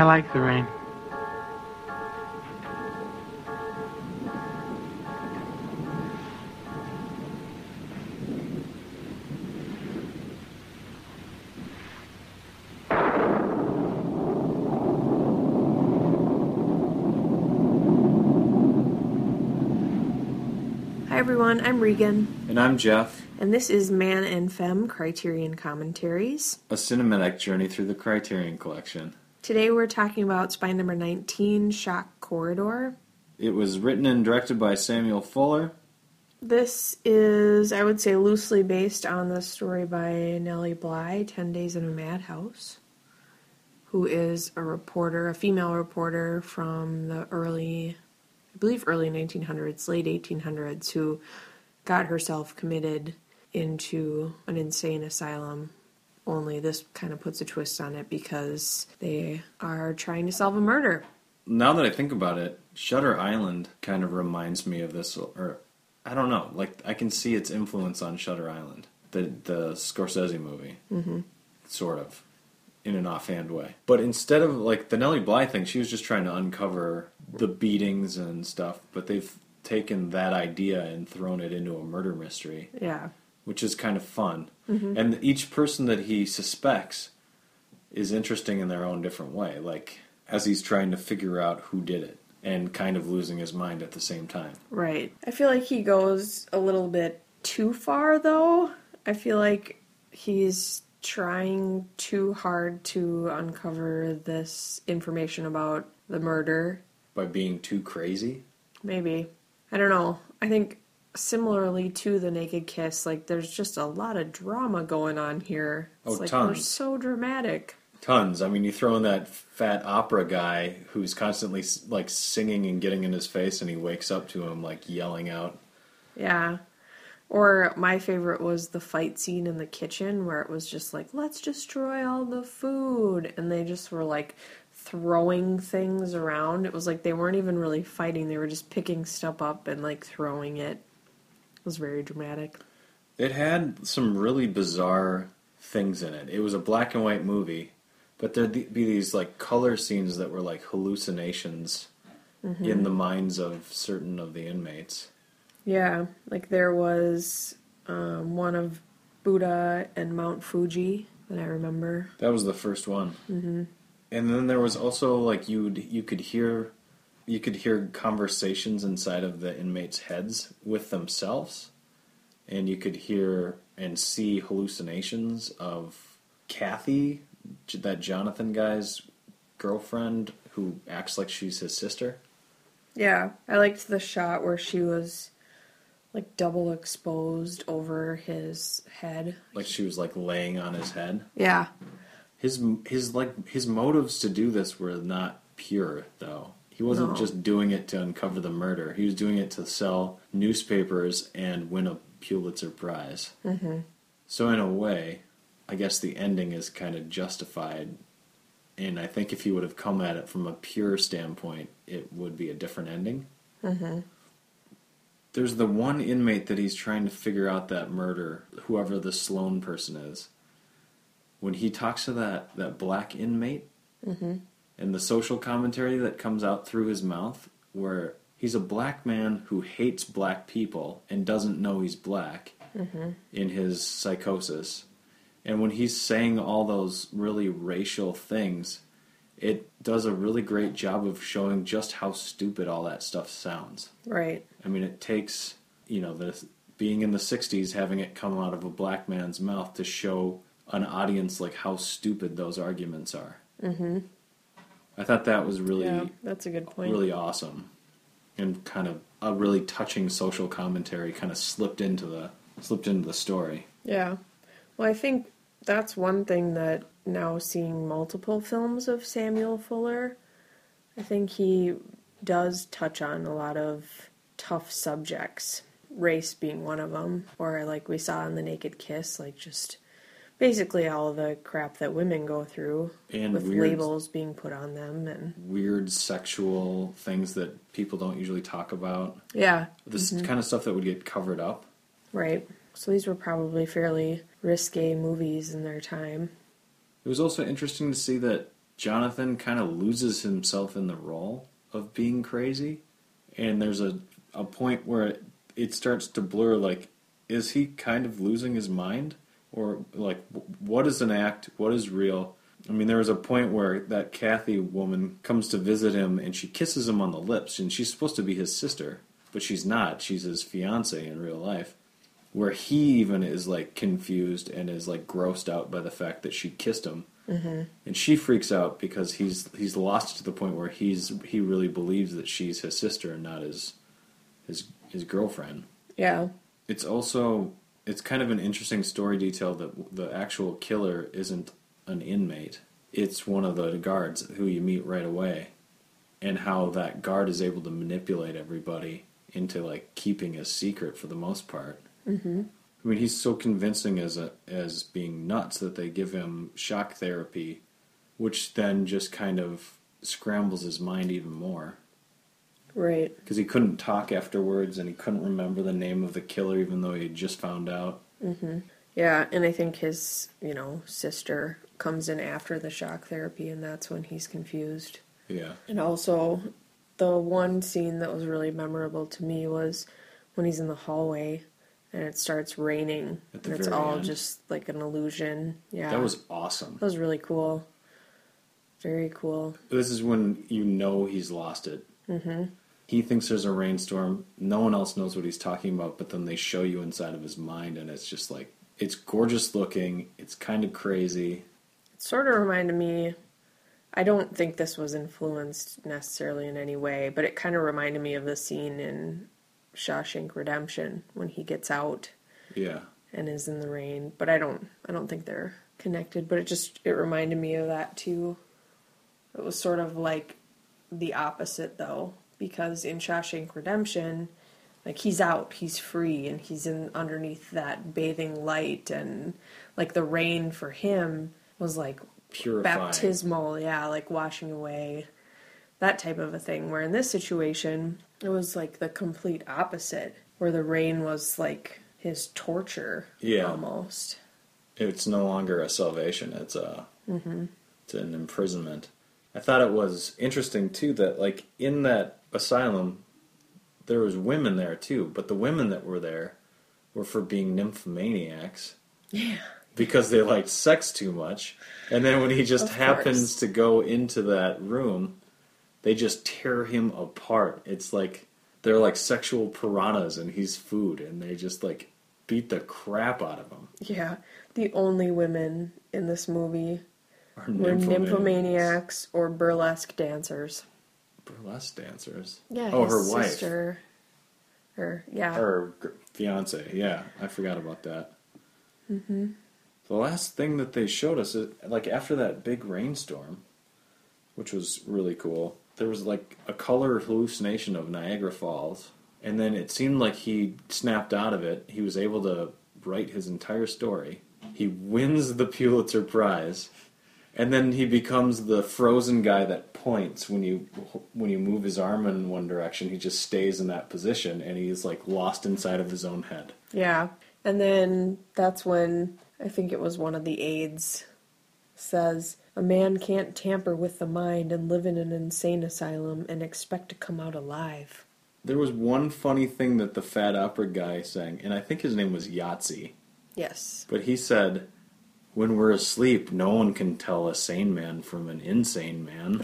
I like the rain. Hi everyone, I'm Regan, And I'm Jeff, and this is Man and Femme Criterion Commentaries. a cinematic journey through the Criterion Collection. Today we're talking about spine number 19, Shock Corridor. It was written and directed by Samuel Fuller. This is, I would say, loosely based on the story by Nellie Bly, 10 Days in a Madhouse, who is a reporter, a female reporter from the early, I believe, early 1900s, late 1800s, who got herself committed into an insane asylum. Only this kind of puts a twist on it because they are trying to solve a murder. Now that I think about it, Shutter Island kind of reminds me of this, or I don't know, like I can see its influence on Shutter Island, the the Scorsese movie, mm-hmm. sort of, in an offhand way. But instead of like the Nellie Bly thing, she was just trying to uncover the beatings and stuff. But they've taken that idea and thrown it into a murder mystery. Yeah. which is kind of fun. Mm-hmm. And each person that he suspects is interesting in their own different way. Like as he's trying to figure out who did it and kind of losing his mind at the same time. Right. I feel like he goes a little bit too far, though. I feel like he's trying too hard to uncover this information about the murder. By being too crazy. Maybe. I don't know. I think similarly to the naked kiss, like there's just a lot of drama going on here. Oh, it's Oh, like we're tons. so dramatic. Tons. I mean, you throw in that fat opera guy who's constantly like singing and getting in his face, and he wakes up to him like yelling out. Yeah. Or my favorite was the fight scene in the kitchen where it was just like, let's destroy all the food. And they just were like throwing things around. It was like they weren't even really fighting, they were just picking stuff up and like throwing it. It was very dramatic. It had some really bizarre things in it. It was a black and white movie, but there'd be these like color scenes that were like hallucinations in the minds of certain of the inmates. Yeah. Like there was um, one of Buddha and Mount Fuji that I remember. That was the first one. Mm-hmm. And then there was also like you you could hear you could hear conversations inside of the inmates' heads with themselves, and you could hear and see hallucinations of Kathy, that Jonathan guy's girlfriend who acts like she's his sister. Yeah, I liked the shot where she was like double exposed over his head. Like she was like laying on his head. Yeah. His his like his motives to do this were not pure though. He wasn't No. just doing it to uncover the murder. He was doing it to sell newspapers and win a Pulitzer Prize. Mm-hmm. So in a way, I guess the ending is kind of justified. And I think if he would have come at it from a pure standpoint, it would be a different ending. Mm-hmm. There's the one inmate that he's trying to figure out that murder, whoever the Sloan person is. When he talks to that, that black inmate, and the social commentary that comes out through his mouth, where he's a black man who hates black people and doesn't know he's black in his psychosis. And when he's saying all those really racial things, it does a really great job of showing just how stupid all that stuff sounds. Right. I mean, it takes you know this being in the '60s, having it come out of a black man's mouth to show an audience like how stupid those arguments are. Mm-hmm. I thought that was really, Yeah, that's a good point. really awesome, and kind of a really touching social commentary kind of slipped into the slipped into the story. Yeah. Well, I think that's one thing that now seeing multiple films of Samuel Fuller, I think he does touch on a lot of tough subjects, race being one of them, or like we saw in The Naked Kiss, like just basically all the crap that women go through And with weird- labels being put on them and Weird sexual things that people don't usually talk about. yeah, This Mm-hmm. kind of stuff that would get covered up. right. So these were probably fairly risque movies in their time. It was also interesting to see that Jonathan kind of loses himself in the role of being crazy, and there's a a point where it, it starts to blur. Like, is he kind of losing his mind, or like what is an act? What is real? I mean, there was a point where that Kathy woman comes to visit him and she kisses him on the lips, and she's supposed to be his sister, but she's not. She's his fiance in real life. Where he even is like confused and is like grossed out by the fact that she kissed him, mm-hmm. and she freaks out because he's he's lost to the point where he's he really believes that she's his sister and not his his his girlfriend. Yeah. It's also it's kind of an interesting story detail that the actual killer isn't an inmate. It's one of the guards who you meet right away, and how that guard is able to manipulate everybody into like keeping a secret for the most part. Mm-hmm. I mean, he's so convincing as a as being nuts that they give him shock therapy, which then just kind of scrambles his mind even more. Right. Because he couldn't talk afterwards, and he couldn't remember the name of the killer, even though he had just found out. Mm-hmm. Yeah, and I think his, you know, sister comes in after the shock therapy, and that's when he's confused. Yeah. And also, the one scene that was really memorable to me was when he's in the hallway and it starts raining. At the and it's all end. just like an illusion. Yeah. That was awesome. that was really cool. Very cool. This is when you know he's lost it. Mm-hmm. He thinks there's a rainstorm. No one else knows what he's talking about, but then they show you inside of his mind, and it's just like it's gorgeous looking. It's kind of crazy. It sort of reminded me. I don't think this was influenced necessarily in any way, but it kind of reminded me of the scene in Shawshank Redemption when he gets out Yeah, and is in the rain. But I don't I don't think they're connected, but it just it reminded me of that too. It was sort of like the opposite though, because in Shawshank Redemption, like he's out, he's free and he's in underneath that bathing light and like the rain for him was like purifying. baptismal, yeah, like washing away that type of a thing. Where in this situation, it was like the complete opposite, where the rain was like his torture, Yeah. almost. It's no longer a salvation. It's a mm-hmm. it's an imprisonment. I thought it was interesting too that like in that asylum, there was women there too, but the women that were there were for being nymphomaniacs. Yeah. because they liked sex too much. And then when he just Of happens course. to go into that room, they just tear him apart. It's like they're like sexual piranhas and he's food and they just like beat the crap out of him. Yeah. The only women in this movie were nymphomaniacs or burlesque dancers. Burlesque dancers. Yeah. Oh, her wife. sister. Her, yeah. Her fiance. Yeah, I forgot about that. Mm-hmm. The last thing that they showed us, is, like after that big rainstorm, which was really cool, there was like a color hallucination of Niagara Falls. And then it seemed like he snapped out of it. He was able to write his entire story. He wins the Pulitzer Prize. And then he becomes the frozen guy that points when you when you move his arm in one direction. He just stays in that position, and he's like lost inside of his own head. Yeah. And then that's when I think it was one of the aides says, A man can't tamper with the mind and live in an insane asylum and expect to come out alive. There was one funny thing that the fat opera guy sang, and I think his name was Yahtzee. Yes. But he said, "When we're asleep, no one can tell a sane man from an insane man."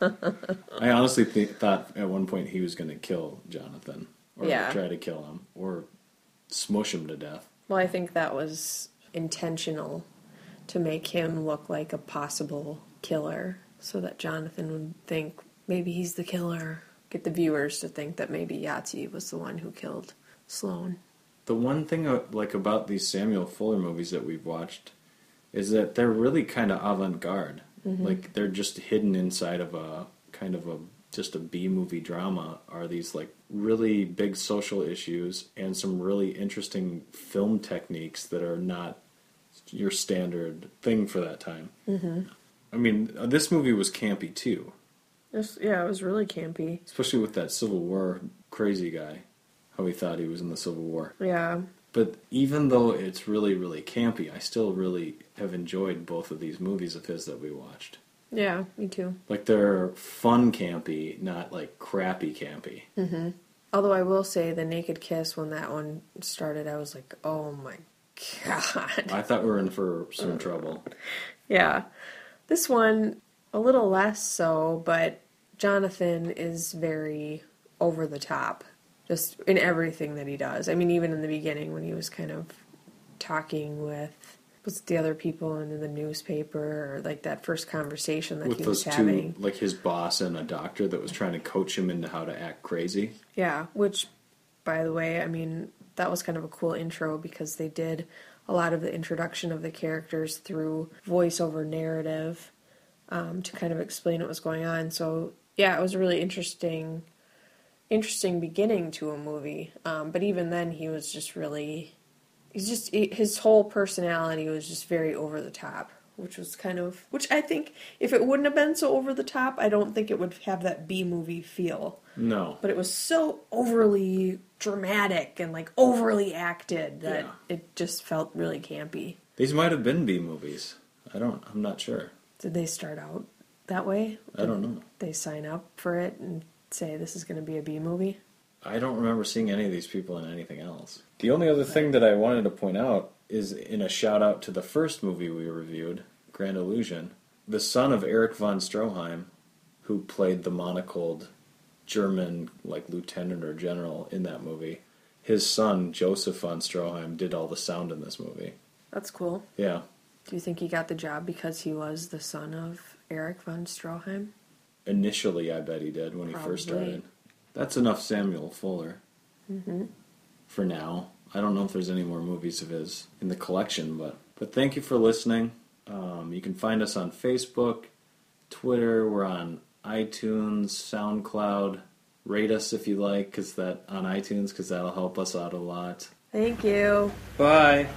I honestly th- thought at one point he was going to kill Jonathan, or Yeah. try to kill him, or smush him to death. Well, I think that was intentional to make him look like a possible killer so that Jonathan would think maybe he's the killer. Get the viewers to think that maybe Yahtzee was the one who killed Sloan. The one thing uh, like about these Samuel Fuller movies that we've watched is that they're really kind of avant-garde. Like they're just hidden inside of a kind of a just a B movie drama are these like really big social issues and some really interesting film techniques that are not your standard thing for that time. Mm-hmm. I mean, this movie was campy too, This, yeah, it was really campy. especially with that Civil War crazy guy, how he thought he was in the Civil War. Yeah. But even though it's really, really campy, I still really have enjoyed both of these movies of his that we watched. Yeah, me too. Like they're fun campy, not like crappy campy. Mm-hmm. Although I will say the Naked Kiss when that one started, I was like, oh my god. I thought we were in for some mm. trouble. Yeah. This one, a little less so, but Jonathan is very over the top, just in everything that he does. I mean, even in the beginning when he was kind of talking with was the other people in the newspaper or like that first conversation that With he was two, having. like his boss and a doctor that was trying to coach him into how to act crazy. Yeah, which, by the way, I mean, that was kind of a cool intro because they did a lot of the introduction of the characters through voiceover narrative um, to kind of explain what was going on. So, yeah, it was really interesting, interesting beginning to a movie. Um, but even then, he was just really, he's just, his whole personality was just very over the top. Which was kind of, which I think if it wouldn't have been so over the top, I don't think it would have that B movie feel No. but it was so overly dramatic and like overly acted that Yeah. it just felt really campy. These might have been B movies. I don't. I'm not sure. Did they start out that way? I don't know. They sign up for it and say this is going to be a B movie. I don't remember seeing any of these people in anything else. The only other thing that I wanted to point out is in a shout out to the first movie we reviewed, Grand Illusion. The son of Erich von Stroheim, who played the monocled German like lieutenant or general in that movie, his son Josef von Stroheim did all the sound in this movie. That's cool. Yeah, Do you think he got the job because he was the son of Erich von Stroheim? Initially I bet he did when he first started. That's enough Samuel Fuller. Mm-hmm. for now. I don't know if there's any more movies of his in the collection, but but thank you for listening. Um, you can find us on Facebook, Twitter. We're on iTunes, SoundCloud. Rate us if you like, cause that on iTunes, cause that'll help us out a lot. Thank you. Bye.